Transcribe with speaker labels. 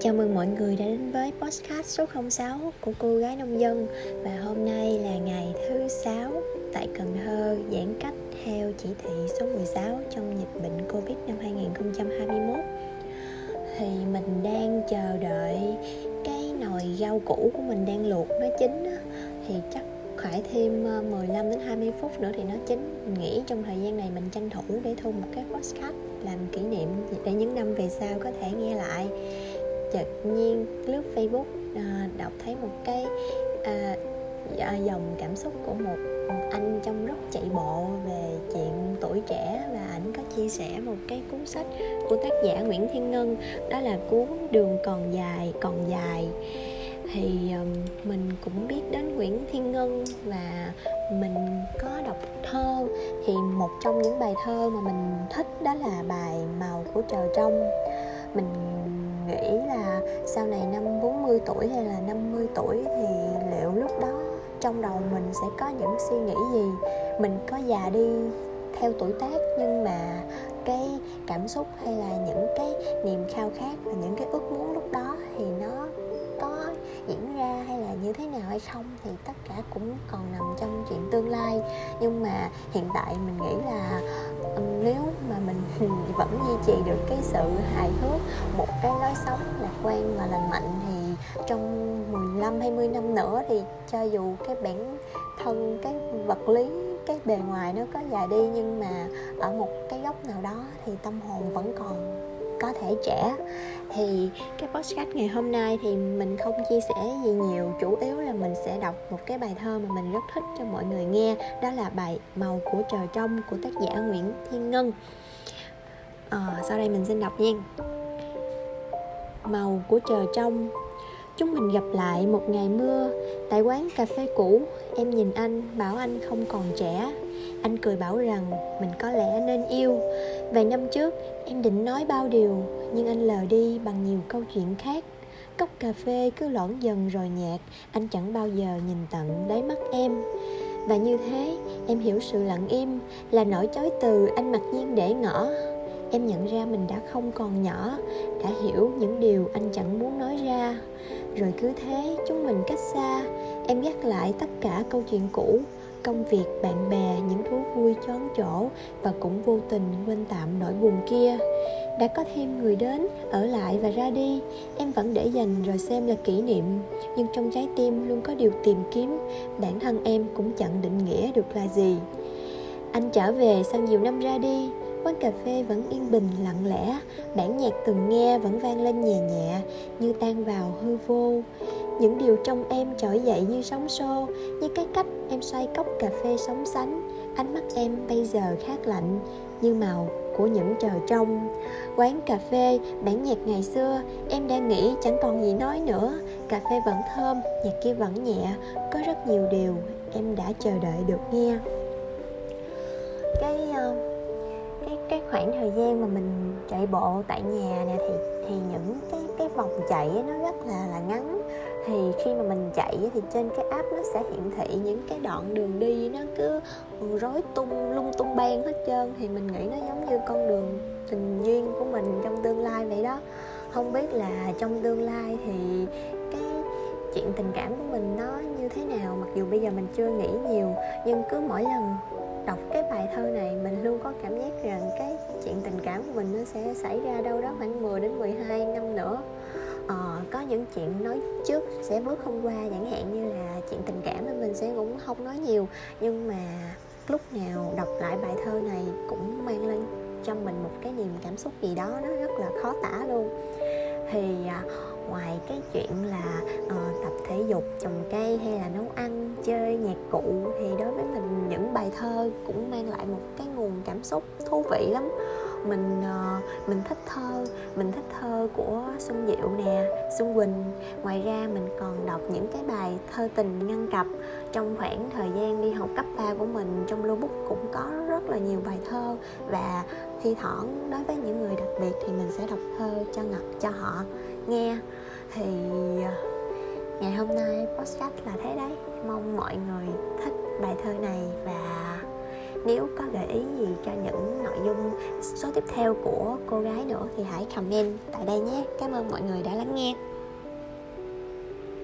Speaker 1: Chào mừng mọi người đã đến với podcast số 06 của cô gái nông dân. Và hôm nay là ngày thứ 6 tại Cần Thơ, giãn cách theo chỉ thị số 16 trong dịch bệnh Covid năm 2021 Thì mình đang chờ đợi cái nồi rau củ của mình đang luộc nó chín Thì chắc phải thêm ờ, 15 đến 20 phút nữa thì nó chín. Mình nghĩ trong thời gian này mình tranh thủ để thu một cái podcast làm kỷ niệm để những năm về sau có thể nghe lại chợt nhiên lướt facebook à, đọc thấy một cái à, à, dòng cảm xúc của một anh trong lúc chạy bộ về chuyện tuổi trẻ và ảnh có chia sẻ một cái cuốn sách của tác giả Nguyễn Thiên Ngân đó là cuốn đường còn dài còn dài. Thì um, mình cũng biết đến Nguyễn Thiên Ngân và mình có đọc thơ. Thì một trong những bài thơ mà mình thích đó là bài màu của trời trong mình nghĩ là sau này năm 40 tuổi hay là 50 tuổi thì liệu lúc đó trong đầu mình sẽ có những suy nghĩ gì? Mình có già đi theo tuổi tác, nhưng mà cái cảm xúc hay là những cái niềm khao khát và những cái ước muốn lúc đó thì nó có diễn ra hay là như thế nào hay không thì tất cả cũng còn nằm trong chuyện tương lai. Nhưng mà hiện tại mình nghĩ là nếu vẫn duy trì được cái sự hài hước, một cái lối sống lạc quan và lành mạnh. Thì trong 15 20 năm nữa thì cho dù cái bản thân, cái vật lý, cái bề ngoài nó có già đi, nhưng mà ở một cái góc nào đó thì tâm hồn vẫn còn có thể trẻ. Thì cái podcast ngày hôm nay thì mình không chia sẻ gì nhiều, chủ yếu là mình sẽ đọc một cái bài thơ mà mình rất thích cho mọi người nghe. Đó là bài màu của trời trong của tác giả nguyễn thiên ngân à, sau đây mình xin đọc nha. Màu của trời trong. Chúng mình gặp lại một ngày mưa. Tại quán cà phê cũ em nhìn anh bảo anh không còn trẻ. Anh cười bảo rằng mình có lẽ nên yêu. Vài năm trước em định nói bao điều nhưng anh lờ đi bằng nhiều câu chuyện khác. Cốc cà phê cứ loãng dần rồi nhạt anh chẳng bao giờ nhìn tận đáy mắt em. Và như thế em hiểu sự lặng im là nỗi chối từ anh mặc nhiên để ngỏ em nhận ra mình đã không còn nhỏ, đã hiểu những điều anh chẳng muốn nói ra. Rồi cứ thế, chúng mình cách xa, em gác lại tất cả câu chuyện cũ, công việc, bạn bè, những thú vui chón chỗ và cũng vô tình quên tạm nỗi buồn kia. Đã có thêm người đến, ở lại và ra đi, em vẫn để dành rồi xem là kỷ niệm. Nhưng trong trái tim luôn có điều tìm kiếm, bản thân em cũng chẳng định nghĩa được là gì. Anh trở về sau nhiều năm ra đi quán cà phê vẫn yên bình lặng lẽ. Bản nhạc từng nghe vẫn vang lên nhẹ nhẹ như tan vào hư vô. Những điều trong em trỗi dậy như sóng xô như cái cách em xoay cốc cà phê sóng sánh. Ánh mắt em bây giờ khác lạnh như màu của những trời trong quán cà phê. Bản nhạc ngày xưa em đang nghĩ chẳng còn gì nói nữa. Cà phê vẫn thơm nhạc kia vẫn nhẹ. Có rất nhiều điều em đã chờ đợi được nghe. Cái uh, cái cái khoảng thời gian mà mình chạy bộ tại nhà nè, thì thì những cái cái vòng chạy nó rất là là ngắn. Thì khi mà mình chạy thì trên cái app nó sẽ hiển thị những cái đoạn đường đi nó cứ rối tung, lung tung bang hết trơn. Thì mình nghĩ nó giống như con đường tình duyên của mình trong tương lai vậy đó. Không biết là trong tương lai thì cái chuyện tình cảm của mình nó như thế nào, mặc dù bây giờ mình chưa nghĩ nhiều, nhưng cứ mỗi lần đọc cái bài thơ này mình luôn có cảm giác rằng cái chuyện tình cảm của mình nó sẽ xảy ra đâu đó khoảng 10 đến 12 năm nữa. Ờ, có những chuyện nói trước sẽ bước không qua chẳng hạn như là chuyện tình cảm thì mình sẽ cũng không nói nhiều nhưng mà lúc nào đọc lại bài thơ này cũng mang lên cho mình một cái niềm cảm xúc gì đó nó rất là khó tả luôn. Thì à, ngoài cái chuyện là uh, tập thể dục trồng cây hay là nấu ăn chơi nhạc cụ thì đối với mình những bài thơ cũng mang lại một cái nguồn cảm xúc thú vị lắm. Mình uh, mình thích thơ mình thích thơ của xuân diệu nè xuân quỳnh. Ngoài ra mình còn đọc những cái bài thơ tình ngăn cặp. Trong khoảng thời gian đi học cấp 3 của mình trong lưu bút cũng có rất là nhiều bài thơ và thi thoảng đối với những người đặc biệt thì mình sẽ đọc thơ cho ngọc, cho họ nghe. Thì à, ngày hôm nay podcast là thế đấy. Mong mọi người thích bài thơ này và nếu có gợi ý gì cho những nội dung số tiếp theo của cô gái nữa thì hãy comment tại đây nhé. Cảm ơn mọi người đã lắng nghe.